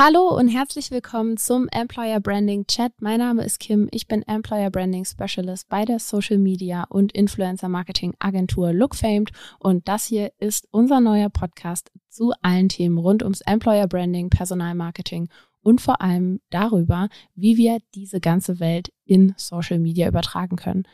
Hallo und herzlich willkommen zum Employer Branding Chat. Mein Name ist Kim. Ich bin Employer Branding Specialist bei der Social Media und Influencer Marketing Agentur Lookfamed und das hier ist unser neuer Podcast zu allen Themen rund ums Employer Branding, Personalmarketing und vor allem darüber, wie wir diese ganze Welt in Social Media übertragen können.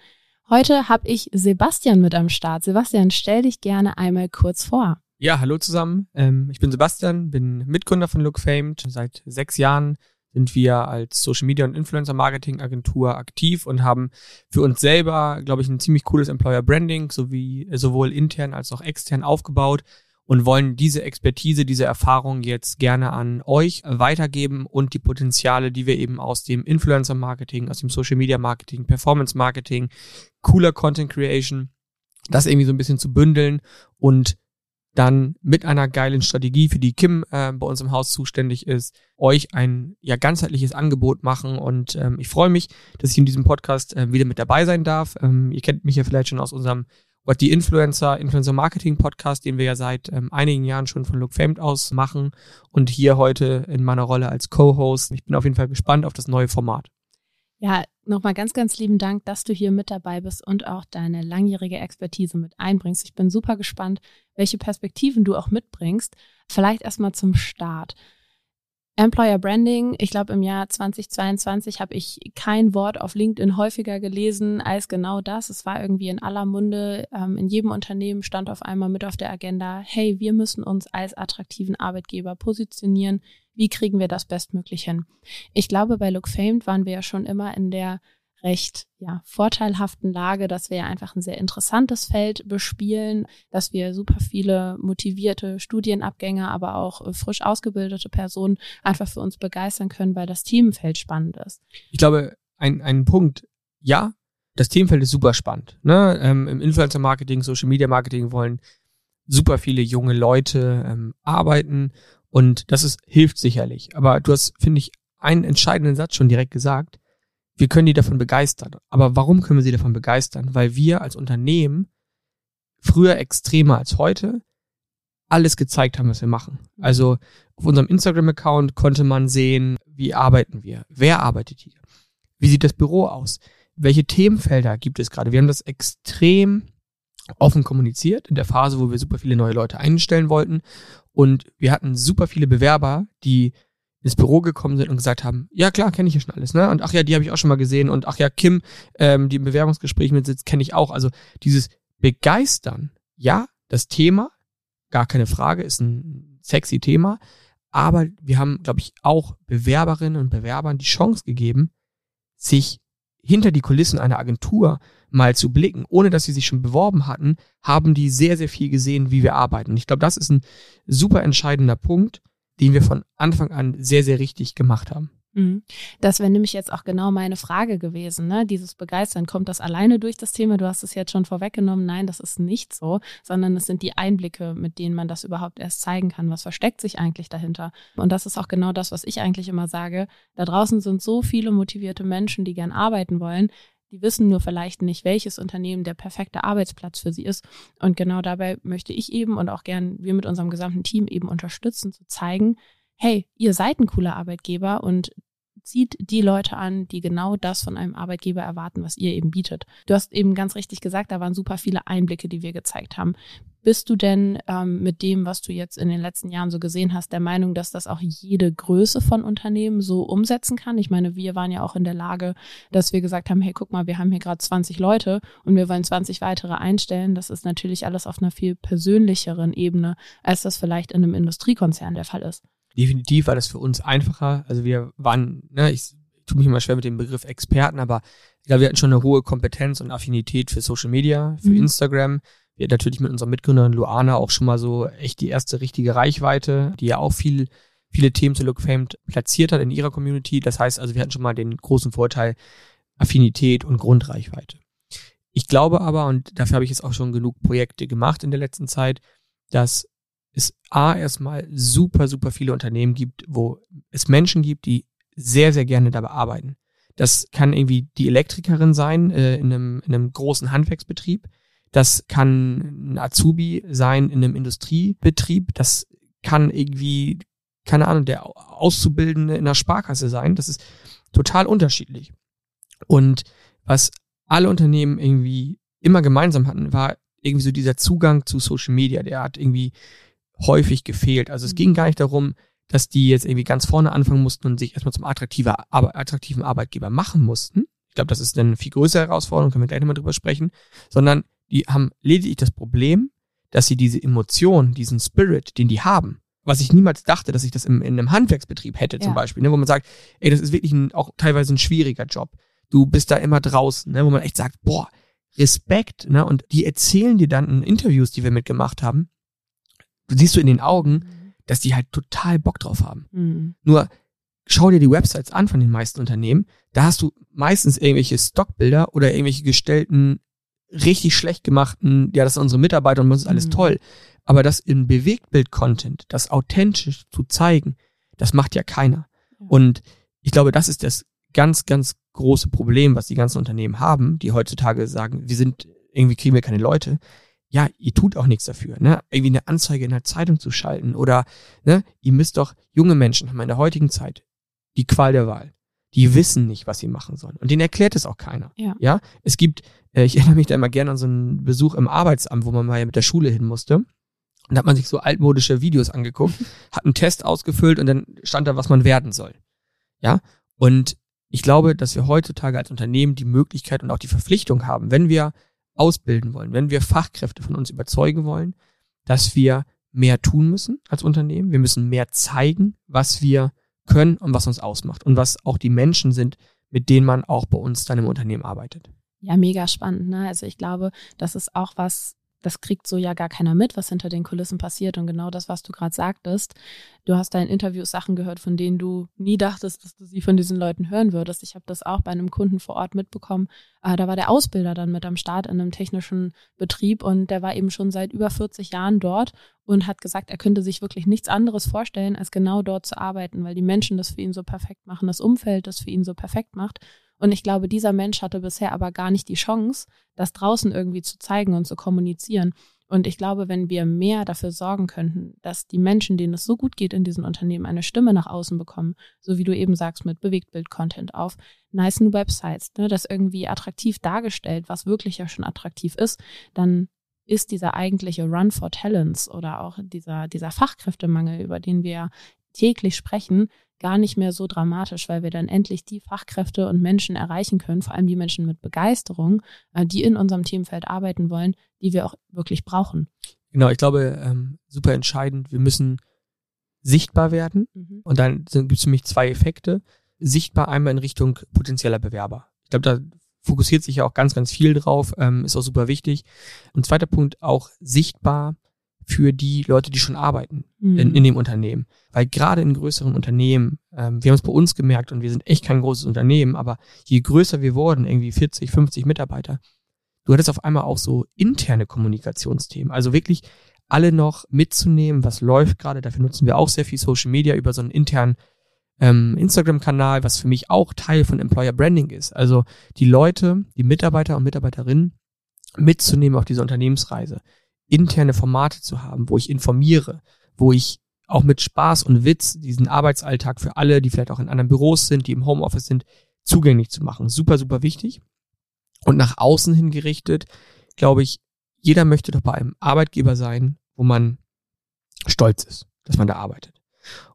Heute habe ich Sebastian mit am Start. Sebastian, stell dich gerne einmal kurz vor. Ja, hallo zusammen. Ähm, ich bin Sebastian, bin Mitgründer von Lookfamed. Seit sechs Jahren sind wir als Social Media und Influencer Marketing Agentur aktiv und haben für uns selber, glaube ich, ein ziemlich cooles Employer Branding sowie sowohl intern als auch extern aufgebaut und wollen diese Expertise, diese Erfahrung jetzt gerne an euch weitergeben und die Potenziale, die wir eben aus dem Influencer Marketing, aus dem Social Media Marketing, Performance Marketing, cooler Content Creation, das irgendwie so ein bisschen zu bündeln und dann mit einer geilen Strategie, für die Kim äh, bei uns im Haus zuständig ist, euch ein ja ganzheitliches Angebot machen. Und ähm, ich freue mich, dass ich in diesem Podcast äh, wieder mit dabei sein darf. Ähm, ihr kennt mich ja vielleicht schon aus unserem What the Influencer, Influencer Marketing Podcast, den wir ja seit ähm, einigen Jahren schon von Look Famed aus machen. Und hier heute in meiner Rolle als Co-Host. Ich bin auf jeden Fall gespannt auf das neue Format. Ja, nochmal ganz, ganz lieben Dank, dass du hier mit dabei bist und auch deine langjährige Expertise mit einbringst. Ich bin super gespannt, welche Perspektiven du auch mitbringst. Vielleicht erstmal zum Start. Employer Branding, ich glaube im Jahr 2022 habe ich kein Wort auf LinkedIn häufiger gelesen als genau das. Es war irgendwie in aller Munde, ähm, in jedem Unternehmen stand auf einmal mit auf der Agenda, hey, wir müssen uns als attraktiven Arbeitgeber positionieren. Wie kriegen wir das bestmöglich hin? Ich glaube, bei Look Famed waren wir ja schon immer in der recht ja, vorteilhaften Lage, dass wir ja einfach ein sehr interessantes Feld bespielen, dass wir super viele motivierte Studienabgänger, aber auch äh, frisch ausgebildete Personen einfach für uns begeistern können, weil das Themenfeld spannend ist. Ich glaube, ein, ein Punkt, ja, das Themenfeld ist super spannend. Ne? Ähm, Im Influencer-Marketing, Social-Media-Marketing wollen super viele junge Leute ähm, arbeiten und das ist, hilft sicherlich. Aber du hast, finde ich, einen entscheidenden Satz schon direkt gesagt wir können die davon begeistern. Aber warum können wir sie davon begeistern? Weil wir als Unternehmen früher extremer als heute alles gezeigt haben, was wir machen. Also auf unserem Instagram-Account konnte man sehen, wie arbeiten wir, wer arbeitet hier, wie sieht das Büro aus, welche Themenfelder gibt es gerade. Wir haben das extrem offen kommuniziert in der Phase, wo wir super viele neue Leute einstellen wollten und wir hatten super viele Bewerber, die ins Büro gekommen sind und gesagt haben, ja klar, kenne ich ja schon alles, ne? Und ach ja, die habe ich auch schon mal gesehen und ach ja, Kim, ähm, die im Bewerbungsgespräch mit sitzt, kenne ich auch. Also dieses Begeistern, ja, das Thema, gar keine Frage, ist ein sexy Thema, aber wir haben, glaube ich, auch Bewerberinnen und Bewerbern die Chance gegeben, sich hinter die Kulissen einer Agentur mal zu blicken, ohne dass sie sich schon beworben hatten, haben die sehr, sehr viel gesehen, wie wir arbeiten. Ich glaube, das ist ein super entscheidender Punkt, den wir von Anfang an sehr, sehr richtig gemacht haben. Mhm. Das wäre nämlich jetzt auch genau meine Frage gewesen, ne? Dieses Begeistern, kommt das alleine durch das Thema? Du hast es jetzt schon vorweggenommen. Nein, das ist nicht so, sondern es sind die Einblicke, mit denen man das überhaupt erst zeigen kann. Was versteckt sich eigentlich dahinter? Und das ist auch genau das, was ich eigentlich immer sage. Da draußen sind so viele motivierte Menschen, die gern arbeiten wollen. Die wissen nur vielleicht nicht, welches Unternehmen der perfekte Arbeitsplatz für sie ist. Und genau dabei möchte ich eben und auch gern wir mit unserem gesamten Team eben unterstützen, zu zeigen, hey, ihr seid ein cooler Arbeitgeber und zieht die Leute an, die genau das von einem Arbeitgeber erwarten, was ihr eben bietet. Du hast eben ganz richtig gesagt, da waren super viele Einblicke, die wir gezeigt haben. Bist du denn ähm, mit dem, was du jetzt in den letzten Jahren so gesehen hast, der Meinung, dass das auch jede Größe von Unternehmen so umsetzen kann? Ich meine, wir waren ja auch in der Lage, dass wir gesagt haben, hey, guck mal, wir haben hier gerade 20 Leute und wir wollen 20 weitere einstellen. Das ist natürlich alles auf einer viel persönlicheren Ebene, als das vielleicht in einem Industriekonzern der Fall ist. Definitiv war das für uns einfacher. Also wir waren, ne, ich tue mich immer schwer mit dem Begriff Experten, aber ich glaube, wir hatten schon eine hohe Kompetenz und Affinität für Social Media, für mhm. Instagram wir natürlich mit unserer Mitgründerin Luana auch schon mal so echt die erste richtige Reichweite, die ja auch viel, viele Themen zu Look Famed platziert hat in ihrer Community. Das heißt also, wir hatten schon mal den großen Vorteil Affinität und Grundreichweite. Ich glaube aber, und dafür habe ich jetzt auch schon genug Projekte gemacht in der letzten Zeit, dass es A erstmal super, super viele Unternehmen gibt, wo es Menschen gibt, die sehr, sehr gerne dabei arbeiten. Das kann irgendwie die Elektrikerin sein äh, in, einem, in einem großen Handwerksbetrieb. Das kann ein Azubi sein in einem Industriebetrieb. Das kann irgendwie keine Ahnung, der Auszubildende in der Sparkasse sein. Das ist total unterschiedlich. Und was alle Unternehmen irgendwie immer gemeinsam hatten, war irgendwie so dieser Zugang zu Social Media. Der hat irgendwie häufig gefehlt. Also es mhm. ging gar nicht darum, dass die jetzt irgendwie ganz vorne anfangen mussten und sich erstmal zum attraktiver, attraktiven Arbeitgeber machen mussten. Ich glaube, das ist eine viel größere Herausforderung, können wir gleich nochmal drüber sprechen, sondern die haben lediglich das Problem, dass sie diese Emotion, diesen Spirit, den die haben, was ich niemals dachte, dass ich das im, in einem Handwerksbetrieb hätte zum ja. Beispiel, ne, wo man sagt, ey, das ist wirklich ein, auch teilweise ein schwieriger Job. Du bist da immer draußen, ne, wo man echt sagt, boah, Respekt, ne, und die erzählen dir dann in Interviews, die wir mitgemacht haben, siehst du in den Augen, mhm. dass die halt total Bock drauf haben. Mhm. Nur schau dir die Websites an von den meisten Unternehmen, da hast du meistens irgendwelche Stockbilder oder irgendwelche gestellten, richtig schlecht gemachten, ja, das sind unsere Mitarbeiter und das ist alles mhm. toll. Aber das in Bewegtbild-Content, das authentisch zu zeigen, das macht ja keiner. Und ich glaube, das ist das ganz, ganz große Problem, was die ganzen Unternehmen haben, die heutzutage sagen, wir sind, irgendwie kriegen wir keine Leute. Ja, ihr tut auch nichts dafür, ne? Irgendwie eine Anzeige in der Zeitung zu schalten oder, ne? Ihr müsst doch, junge Menschen haben in der heutigen Zeit die Qual der Wahl. Die wissen nicht, was sie machen sollen. Und denen erklärt es auch keiner. Ja. ja? Es gibt, äh, ich erinnere mich da immer gerne an so einen Besuch im Arbeitsamt, wo man mal mit der Schule hin musste. Und da hat man sich so altmodische Videos angeguckt, hat einen Test ausgefüllt und dann stand da, was man werden soll. Ja? Und ich glaube, dass wir heutzutage als Unternehmen die Möglichkeit und auch die Verpflichtung haben, wenn wir ausbilden wollen, wenn wir Fachkräfte von uns überzeugen wollen, dass wir mehr tun müssen als Unternehmen. Wir müssen mehr zeigen, was wir können und was uns ausmacht und was auch die Menschen sind, mit denen man auch bei uns dann im Unternehmen arbeitet. Ja, mega spannend. Ne? Also ich glaube, das ist auch was, das kriegt so ja gar keiner mit, was hinter den Kulissen passiert. Und genau das, was du gerade sagtest, du hast da in Interviews Sachen gehört, von denen du nie dachtest, dass du sie von diesen Leuten hören würdest. Ich habe das auch bei einem Kunden vor Ort mitbekommen. Äh, da war der Ausbilder dann mit am Start in einem technischen Betrieb und der war eben schon seit über 40 Jahren dort und hat gesagt, er könnte sich wirklich nichts anderes vorstellen, als genau dort zu arbeiten, weil die Menschen das für ihn so perfekt machen, das Umfeld das für ihn so perfekt macht. Und ich glaube, dieser Mensch hatte bisher aber gar nicht die Chance, das draußen irgendwie zu zeigen und zu kommunizieren. Und ich glaube, wenn wir mehr dafür sorgen könnten, dass die Menschen, denen es so gut geht in diesen Unternehmen, eine Stimme nach außen bekommen, so wie du eben sagst, mit Bewegtbild-Content auf nice Websites, ne, das irgendwie attraktiv dargestellt, was wirklich ja schon attraktiv ist, dann ist dieser eigentliche Run for Talents oder auch dieser, dieser Fachkräftemangel, über den wir täglich sprechen, gar nicht mehr so dramatisch, weil wir dann endlich die Fachkräfte und Menschen erreichen können, vor allem die Menschen mit Begeisterung, äh, die in unserem Themenfeld arbeiten wollen, die wir auch wirklich brauchen. Genau, ich glaube, ähm, super entscheidend, wir müssen sichtbar werden. Mhm. Und dann gibt es für mich zwei Effekte. Sichtbar einmal in Richtung potenzieller Bewerber. Ich glaube, da fokussiert sich ja auch ganz, ganz viel drauf, ähm, ist auch super wichtig. Und zweiter Punkt, auch sichtbar für die Leute, die schon arbeiten mhm. in, in dem Unternehmen. Weil gerade in größeren Unternehmen, ähm, wir haben es bei uns gemerkt und wir sind echt kein großes Unternehmen, aber je größer wir wurden, irgendwie 40, 50 Mitarbeiter, du hattest auf einmal auch so interne Kommunikationsthemen. Also wirklich alle noch mitzunehmen, was läuft gerade. Dafür nutzen wir auch sehr viel Social Media über so einen internen ähm, Instagram-Kanal, was für mich auch Teil von Employer Branding ist. Also die Leute, die Mitarbeiter und Mitarbeiterinnen mitzunehmen auf diese Unternehmensreise interne Formate zu haben, wo ich informiere, wo ich auch mit Spaß und Witz diesen Arbeitsalltag für alle, die vielleicht auch in anderen Büros sind, die im Homeoffice sind, zugänglich zu machen. Super, super wichtig. Und nach außen hin gerichtet, glaube ich, jeder möchte doch bei einem Arbeitgeber sein, wo man stolz ist, dass man da arbeitet.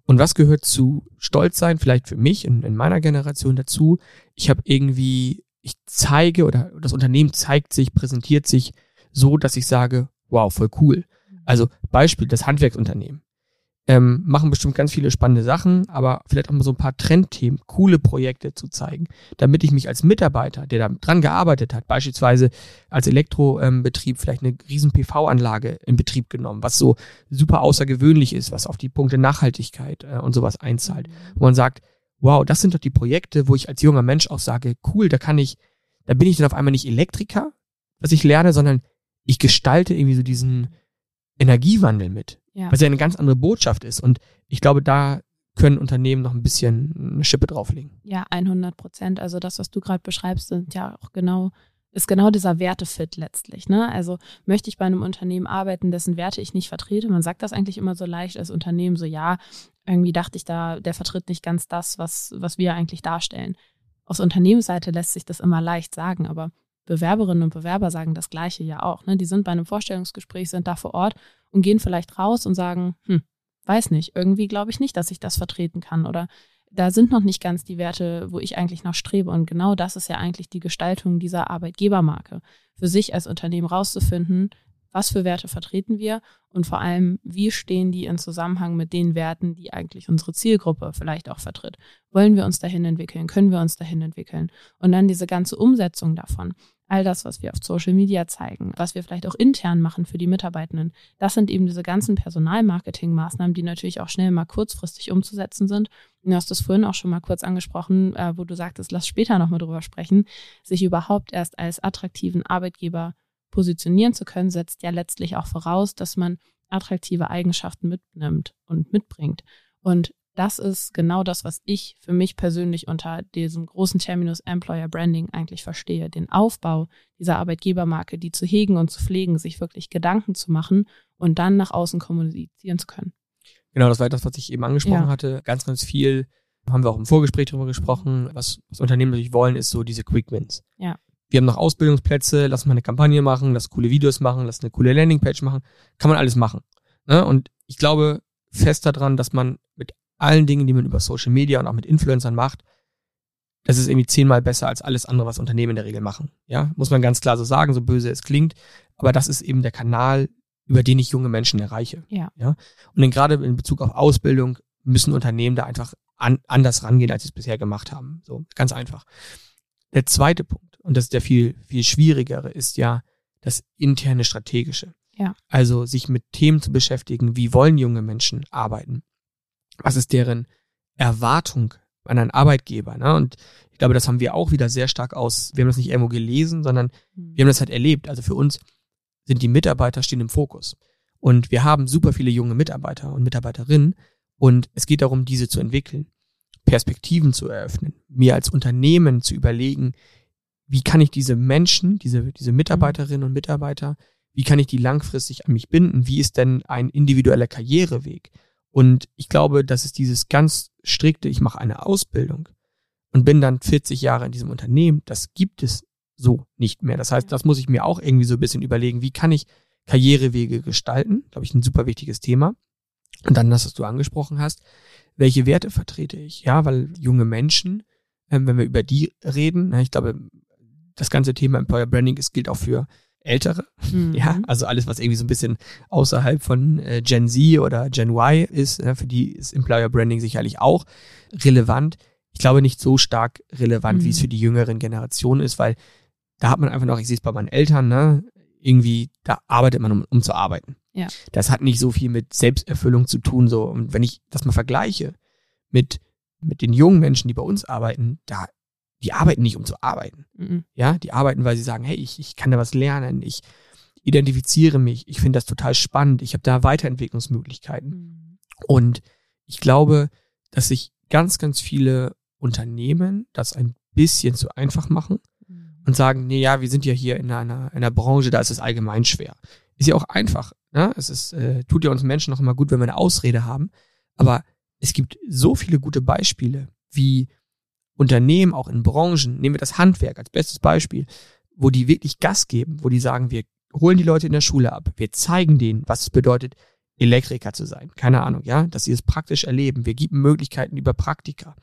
Und was gehört zu stolz sein, vielleicht für mich in, in meiner Generation dazu? Ich habe irgendwie, ich zeige oder das Unternehmen zeigt sich, präsentiert sich so, dass ich sage, wow, voll cool. Also Beispiel, das Handwerksunternehmen. Ähm, machen bestimmt ganz viele spannende Sachen, aber vielleicht auch mal so ein paar Trendthemen, coole Projekte zu zeigen, damit ich mich als Mitarbeiter, der da dran gearbeitet hat, beispielsweise als Elektrobetrieb ähm, vielleicht eine riesen PV-Anlage in Betrieb genommen, was so super außergewöhnlich ist, was auf die Punkte Nachhaltigkeit äh, und sowas einzahlt, mhm. wo man sagt, wow, das sind doch die Projekte, wo ich als junger Mensch auch sage, cool, da kann ich, da bin ich dann auf einmal nicht Elektriker, was ich lerne, sondern ich gestalte irgendwie so diesen Energiewandel mit. Ja. Was ja eine ganz andere Botschaft ist. Und ich glaube, da können Unternehmen noch ein bisschen eine Schippe drauflegen. Ja, 100 Prozent. Also das, was du gerade beschreibst, sind ja auch genau ist genau dieser Wertefit letztlich. Ne? Also möchte ich bei einem Unternehmen arbeiten, dessen Werte ich nicht vertrete? Man sagt das eigentlich immer so leicht als Unternehmen, so ja, irgendwie dachte ich da, der vertritt nicht ganz das, was, was wir eigentlich darstellen. Aus Unternehmensseite lässt sich das immer leicht sagen, aber Bewerberinnen und Bewerber sagen das Gleiche ja auch. Ne? Die sind bei einem Vorstellungsgespräch, sind da vor Ort und gehen vielleicht raus und sagen, hm, weiß nicht, irgendwie glaube ich nicht, dass ich das vertreten kann oder da sind noch nicht ganz die Werte, wo ich eigentlich noch strebe. Und genau das ist ja eigentlich die Gestaltung dieser Arbeitgebermarke. Für sich als Unternehmen rauszufinden, was für Werte vertreten wir und vor allem, wie stehen die in Zusammenhang mit den Werten, die eigentlich unsere Zielgruppe vielleicht auch vertritt. Wollen wir uns dahin entwickeln? Können wir uns dahin entwickeln? Und dann diese ganze Umsetzung davon all das, was wir auf Social Media zeigen, was wir vielleicht auch intern machen für die Mitarbeitenden, das sind eben diese ganzen Personalmarketing-Maßnahmen, die natürlich auch schnell mal kurzfristig umzusetzen sind. Du hast das vorhin auch schon mal kurz angesprochen, äh, wo du sagtest, lass später nochmal drüber sprechen, sich überhaupt erst als attraktiven Arbeitgeber positionieren zu können, setzt ja letztlich auch voraus, dass man attraktive Eigenschaften mitnimmt und mitbringt. Und das ist genau das, was ich für mich persönlich unter diesem großen Terminus Employer Branding eigentlich verstehe. Den Aufbau dieser Arbeitgebermarke, die zu hegen und zu pflegen, sich wirklich Gedanken zu machen und dann nach außen kommunizieren zu können. Genau, das war das, was ich eben angesprochen ja. hatte. Ganz, ganz viel haben wir auch im Vorgespräch darüber gesprochen. Was, was Unternehmen natürlich wollen, ist so diese Quick Wins. Ja. Wir haben noch Ausbildungsplätze, lass mal eine Kampagne machen, lass coole Videos machen, lass eine coole Landingpage machen. Kann man alles machen. Ne? Und ich glaube fest daran, dass man mit allen Dingen, die man über Social Media und auch mit Influencern macht, das ist irgendwie zehnmal besser als alles andere, was Unternehmen in der Regel machen. Ja, muss man ganz klar so sagen, so böse es klingt. Aber das ist eben der Kanal, über den ich junge Menschen erreiche. Ja. ja? Und dann gerade in Bezug auf Ausbildung müssen Unternehmen da einfach an, anders rangehen, als sie es bisher gemacht haben. So, ganz einfach. Der zweite Punkt, und das ist der viel, viel schwierigere, ist ja das interne Strategische. Ja. Also sich mit Themen zu beschäftigen, wie wollen junge Menschen arbeiten? Was ist deren Erwartung an einen Arbeitgeber. Ne? Und ich glaube, das haben wir auch wieder sehr stark aus, wir haben das nicht irgendwo gelesen, sondern mhm. wir haben das halt erlebt. Also für uns sind die Mitarbeiter stehen im Fokus. Und wir haben super viele junge Mitarbeiter und Mitarbeiterinnen. Und es geht darum, diese zu entwickeln, Perspektiven zu eröffnen, mir als Unternehmen zu überlegen, wie kann ich diese Menschen, diese, diese Mitarbeiterinnen und Mitarbeiter, wie kann ich die langfristig an mich binden? Wie ist denn ein individueller Karriereweg? Und ich glaube, das ist dieses ganz strikte, ich mache eine Ausbildung und bin dann 40 Jahre in diesem Unternehmen, das gibt es so nicht mehr. Das heißt, das muss ich mir auch irgendwie so ein bisschen überlegen, wie kann ich Karrierewege gestalten? Glaube ich, ein super wichtiges Thema. Und dann das, was du angesprochen hast, welche Werte vertrete ich? Ja, weil junge Menschen, ähm, wenn wir über die reden, ich glaube, das ganze Thema Employer Branding, es gilt auch für Ältere. Mhm. Ja, also alles, was irgendwie so ein bisschen außerhalb von äh, Gen Z oder Gen Y ist, äh, für die ist Employer Branding sicherlich auch relevant. Ich glaube nicht so stark relevant, mhm. wie es mhm. für die jüngeren Generationen ist, weil da hat man einfach noch, ich sehe es bei meinen Eltern, ne, irgendwie, da arbeitet man, um, um zu arbeiten. Ja. Das hat nicht so viel mit Selbsterfüllung zu tun, so. Und wenn ich das mal vergleiche mit, mit den jungen Menschen, die bei uns arbeiten, da die arbeiten nicht, um zu arbeiten. Mhm. Ja, die arbeiten, weil sie sagen, hey, ich, ich kann da was lernen, ich identifiziere mich, ich finde das total spannend, ich habe da Weiterentwicklungsmöglichkeiten. Mhm. Und ich glaube, dass sich ganz, ganz viele Unternehmen das ein bisschen zu einfach machen mhm. und sagen, nee, ja, wir sind ja hier in einer, einer Branche, da ist es allgemein schwer. Ist ja auch einfach. Ne? Es ist, äh, tut ja uns Menschen noch immer gut, wenn wir eine Ausrede haben. Aber es gibt so viele gute Beispiele, wie Unternehmen, auch in Branchen, nehmen wir das Handwerk als bestes Beispiel, wo die wirklich Gas geben, wo die sagen, wir holen die Leute in der Schule ab, wir zeigen denen, was es bedeutet, Elektriker zu sein. Keine Ahnung, ja, dass sie es praktisch erleben. Wir geben Möglichkeiten über Praktika.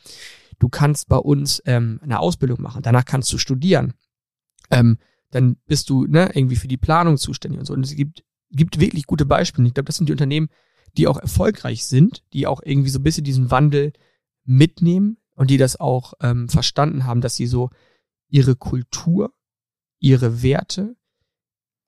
Du kannst bei uns ähm, eine Ausbildung machen, danach kannst du studieren. Ähm, dann bist du ne, irgendwie für die Planung zuständig und so. Und es gibt, gibt wirklich gute Beispiele. Ich glaube, das sind die Unternehmen, die auch erfolgreich sind, die auch irgendwie so ein bisschen diesen Wandel mitnehmen, und die das auch ähm, verstanden haben, dass sie so ihre Kultur, ihre Werte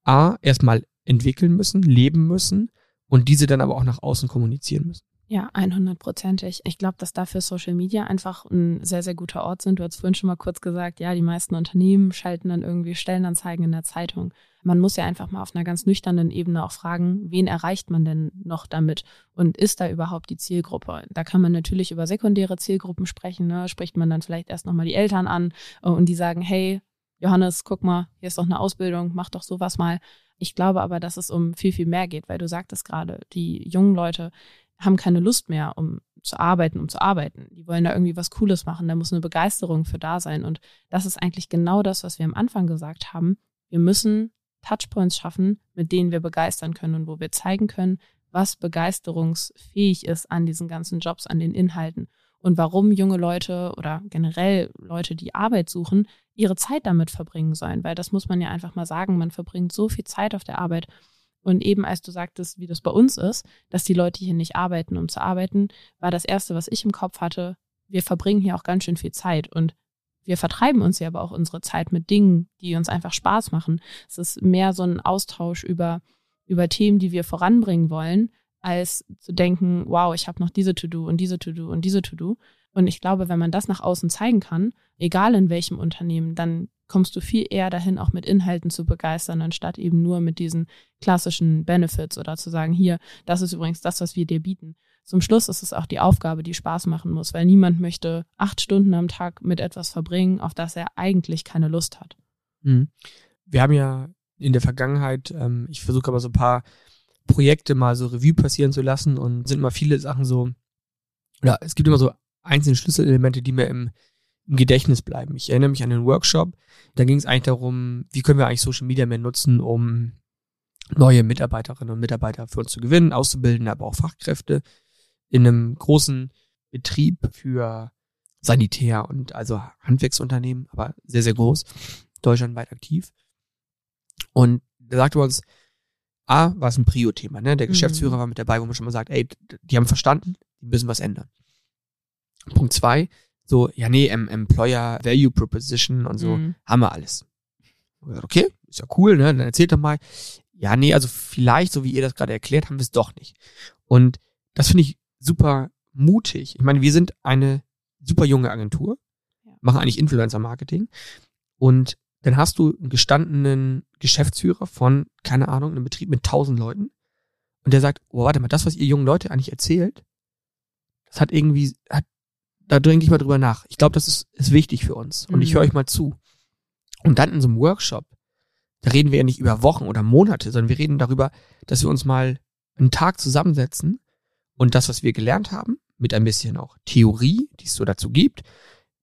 A erstmal entwickeln müssen, leben müssen und diese dann aber auch nach außen kommunizieren müssen. Ja, 100%ig. Ich glaube, dass dafür Social Media einfach ein sehr, sehr guter Ort sind. Du hast vorhin schon mal kurz gesagt, ja, die meisten Unternehmen schalten dann irgendwie Stellenanzeigen in der Zeitung. Man muss ja einfach mal auf einer ganz nüchternen Ebene auch fragen, wen erreicht man denn noch damit? Und ist da überhaupt die Zielgruppe? Da kann man natürlich über sekundäre Zielgruppen sprechen. Ne? Spricht man dann vielleicht erst nochmal die Eltern an äh, und die sagen, hey, Johannes, guck mal, hier ist doch eine Ausbildung, mach doch sowas mal. Ich glaube aber, dass es um viel, viel mehr geht, weil du sagtest gerade, die jungen Leute haben keine Lust mehr, um zu arbeiten, um zu arbeiten. Die wollen da irgendwie was Cooles machen, da muss eine Begeisterung für da sein. Und das ist eigentlich genau das, was wir am Anfang gesagt haben. Wir müssen Touchpoints schaffen, mit denen wir begeistern können und wo wir zeigen können, was begeisterungsfähig ist an diesen ganzen Jobs, an den Inhalten und warum junge Leute oder generell Leute, die Arbeit suchen, ihre Zeit damit verbringen sollen. Weil das muss man ja einfach mal sagen, man verbringt so viel Zeit auf der Arbeit. Und eben als du sagtest, wie das bei uns ist, dass die Leute hier nicht arbeiten, um zu arbeiten, war das Erste, was ich im Kopf hatte, wir verbringen hier auch ganz schön viel Zeit. Und wir vertreiben uns ja aber auch unsere Zeit mit Dingen, die uns einfach Spaß machen. Es ist mehr so ein Austausch über, über Themen, die wir voranbringen wollen, als zu denken, wow, ich habe noch diese To-Do und diese To-Do und diese To-Do. Und ich glaube, wenn man das nach außen zeigen kann, egal in welchem Unternehmen, dann kommst du viel eher dahin, auch mit Inhalten zu begeistern, anstatt eben nur mit diesen klassischen Benefits oder zu sagen, hier, das ist übrigens das, was wir dir bieten. Zum Schluss ist es auch die Aufgabe, die Spaß machen muss, weil niemand möchte acht Stunden am Tag mit etwas verbringen, auf das er eigentlich keine Lust hat. Mhm. Wir haben ja in der Vergangenheit, ähm, ich versuche aber so ein paar Projekte mal so Revue passieren zu lassen und sind immer viele Sachen so, oder es gibt immer so einzelne Schlüsselelemente, die mir im, im Gedächtnis bleiben. Ich erinnere mich an den Workshop, da ging es eigentlich darum, wie können wir eigentlich Social Media mehr nutzen, um neue Mitarbeiterinnen und Mitarbeiter für uns zu gewinnen, auszubilden, aber auch Fachkräfte in einem großen Betrieb für Sanitär und also Handwerksunternehmen, aber sehr, sehr groß, deutschlandweit aktiv. Und da sagte uns, A, war es ein Prio-Thema, ne? Der mhm. Geschäftsführer mhm. war mit dabei, wo man schon mal sagt, ey, die haben verstanden, die müssen was ändern. Punkt zwei, so, ja, nee, em Employer Value Proposition und so, mhm. haben wir alles. Okay, ist ja cool, ne? Dann erzählt doch mal. Ja, nee, also vielleicht, so wie ihr das gerade erklärt, haben wir es doch nicht. Und das finde ich super mutig. Ich meine, wir sind eine super junge Agentur, machen eigentlich Influencer-Marketing und dann hast du einen gestandenen Geschäftsführer von, keine Ahnung, einem Betrieb mit tausend Leuten und der sagt, oh, warte mal, das, was ihr jungen Leute eigentlich erzählt, das hat irgendwie, hat, da denke ich mal drüber nach. Ich glaube, das ist, ist wichtig für uns und mhm. ich höre euch mal zu. Und dann in so einem Workshop, da reden wir ja nicht über Wochen oder Monate, sondern wir reden darüber, dass wir uns mal einen Tag zusammensetzen und das, was wir gelernt haben, mit ein bisschen auch Theorie, die es so dazu gibt,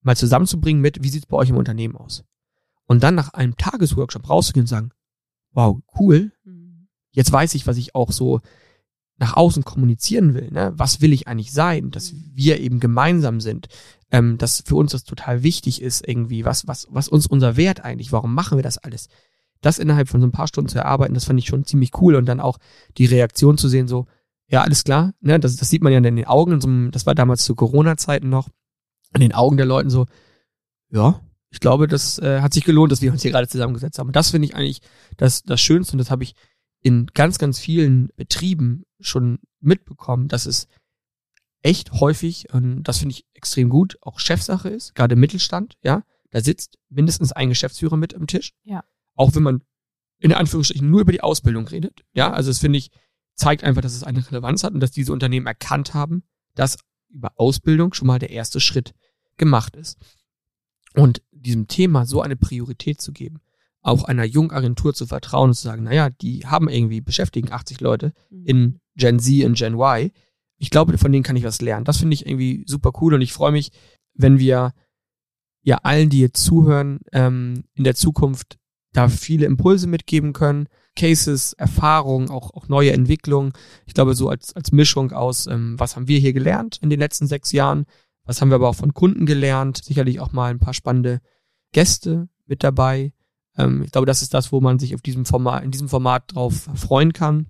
mal zusammenzubringen mit, wie sieht es bei euch im Unternehmen aus? Und dann nach einem Tagesworkshop rauszugehen und sagen, wow, cool, mhm. jetzt weiß ich, was ich auch so nach außen kommunizieren will. Ne? Was will ich eigentlich sein? Dass mhm. wir eben gemeinsam sind, ähm, dass für uns das total wichtig ist irgendwie, was, was, was uns unser Wert eigentlich, warum machen wir das alles? Das innerhalb von so ein paar Stunden zu erarbeiten, das fand ich schon ziemlich cool und dann auch die Reaktion zu sehen, so, ja, alles klar, ne, das, das sieht man ja in den Augen, so, das war damals zu Corona-Zeiten noch, in den Augen der Leuten so, ja, ich glaube, das äh, hat sich gelohnt, dass wir uns hier gerade zusammengesetzt haben. Und das finde ich eigentlich das, das Schönste und das habe ich in ganz, ganz vielen Betrieben schon mitbekommen, dass es echt häufig, und das finde ich extrem gut, auch Chefsache ist, gerade im Mittelstand, ja, da sitzt mindestens ein Geschäftsführer mit am Tisch. Ja. Auch wenn man in Anführungsstrichen nur über die Ausbildung redet. Ja, also das finde ich, zeigt einfach, dass es eine Relevanz hat und dass diese Unternehmen erkannt haben, dass über Ausbildung schon mal der erste Schritt gemacht ist. Und diesem Thema so eine Priorität zu geben, auch einer jungen Agentur zu vertrauen und zu sagen, naja, die haben irgendwie, beschäftigen 80 Leute mhm. in Gen Z und Gen Y. Ich glaube, von denen kann ich was lernen. Das finde ich irgendwie super cool und ich freue mich, wenn wir ja allen, die jetzt zuhören, ähm, in der Zukunft da viele Impulse mitgeben können, Cases, Erfahrungen, auch, auch neue Entwicklungen. Ich glaube, so als, als Mischung aus, ähm, was haben wir hier gelernt in den letzten sechs Jahren, was haben wir aber auch von Kunden gelernt, sicherlich auch mal ein paar spannende Gäste mit dabei. Ähm, ich glaube, das ist das, wo man sich auf diesem Format, in diesem Format drauf freuen kann.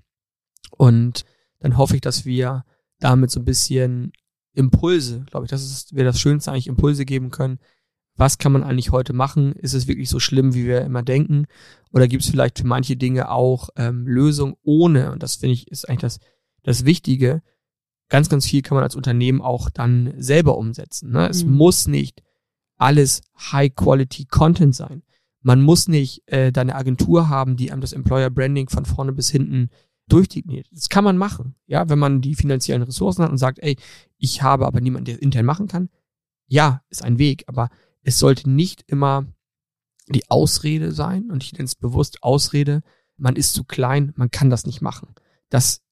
Und dann hoffe ich, dass wir damit so ein bisschen Impulse, glaube ich, das ist, wäre das Schönste eigentlich, Impulse geben können, was kann man eigentlich heute machen? Ist es wirklich so schlimm, wie wir immer denken? Oder gibt es vielleicht für manche Dinge auch ähm, Lösungen ohne? Und das finde ich ist eigentlich das, das Wichtige. Ganz, ganz viel kann man als Unternehmen auch dann selber umsetzen. Ne? Es mhm. muss nicht alles High-Quality-Content sein. Man muss nicht äh, deine Agentur haben, die einem das Employer Branding von vorne bis hinten durchdigniert. Das kann man machen, ja, wenn man die finanziellen Ressourcen hat und sagt, ey, ich habe aber niemanden, der intern machen kann. Ja, ist ein Weg, aber es sollte nicht immer die Ausrede sein, und ich nenne es bewusst Ausrede, man ist zu klein, man kann das nicht machen. Das,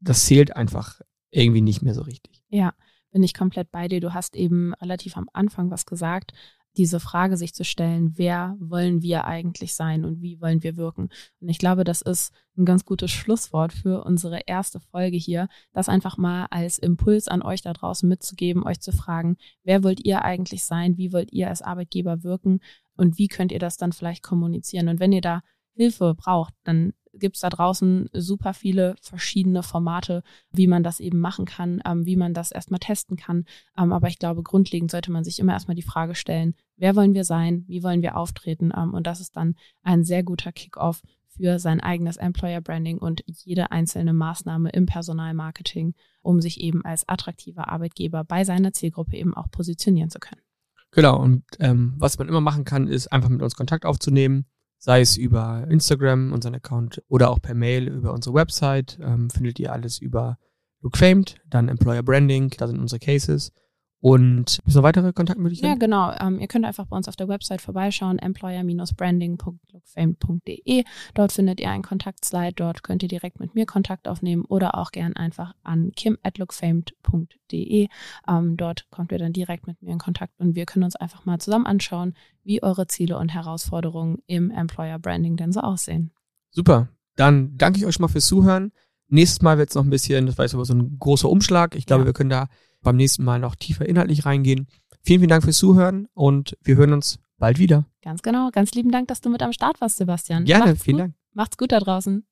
das zählt einfach irgendwie nicht mehr so richtig. Ja, bin ich komplett bei dir. Du hast eben relativ am Anfang was gesagt, diese Frage sich zu stellen, wer wollen wir eigentlich sein und wie wollen wir wirken? Und ich glaube, das ist ein ganz gutes Schlusswort für unsere erste Folge hier, das einfach mal als Impuls an euch da draußen mitzugeben, euch zu fragen, wer wollt ihr eigentlich sein? Wie wollt ihr als Arbeitgeber wirken? Und wie könnt ihr das dann vielleicht kommunizieren? Und wenn ihr da Hilfe braucht, dann gibt es da draußen super viele verschiedene Formate, wie man das eben machen kann, ähm, wie man das erstmal testen kann. Ähm, aber ich glaube, grundlegend sollte man sich immer erstmal die Frage stellen, wer wollen wir sein, wie wollen wir auftreten? Ähm, und das ist dann ein sehr guter Kickoff für sein eigenes Employer Branding und jede einzelne Maßnahme im Personalmarketing, um sich eben als attraktiver Arbeitgeber bei seiner Zielgruppe eben auch positionieren zu können. Genau, und ähm, was man immer machen kann, ist einfach mit uns Kontakt aufzunehmen sei es über Instagram, unseren Account oder auch per Mail über unsere Website. Ähm, findet ihr alles über Look Famed, dann Employer Branding, da sind unsere Cases. Und gibt es noch weitere Kontaktmöglichkeiten? Ja, genau. Ähm, ihr könnt einfach bei uns auf der Website vorbeischauen, employer-branding.lookfamed.de. Dort findet ihr einen Kontaktslide. Dort könnt ihr direkt mit mir Kontakt aufnehmen oder auch gern einfach an kim.lookfamed.de. Ähm, dort kommt ihr dann direkt mit mir in Kontakt und wir können uns einfach mal zusammen anschauen, wie eure Ziele und Herausforderungen im Employer Branding denn so aussehen. Super. Dann danke ich euch schon mal fürs Zuhören. Nächstes Mal wird es noch ein bisschen, das war jetzt aber so ein großer Umschlag. Ich glaube, ja. wir können da beim nächsten Mal noch tiefer inhaltlich reingehen. Vielen, vielen Dank fürs Zuhören und wir hören uns bald wieder. Ganz genau. Ganz lieben Dank, dass du mit am Start warst, Sebastian. Gerne, Macht's vielen gut. Dank. Macht's gut da draußen.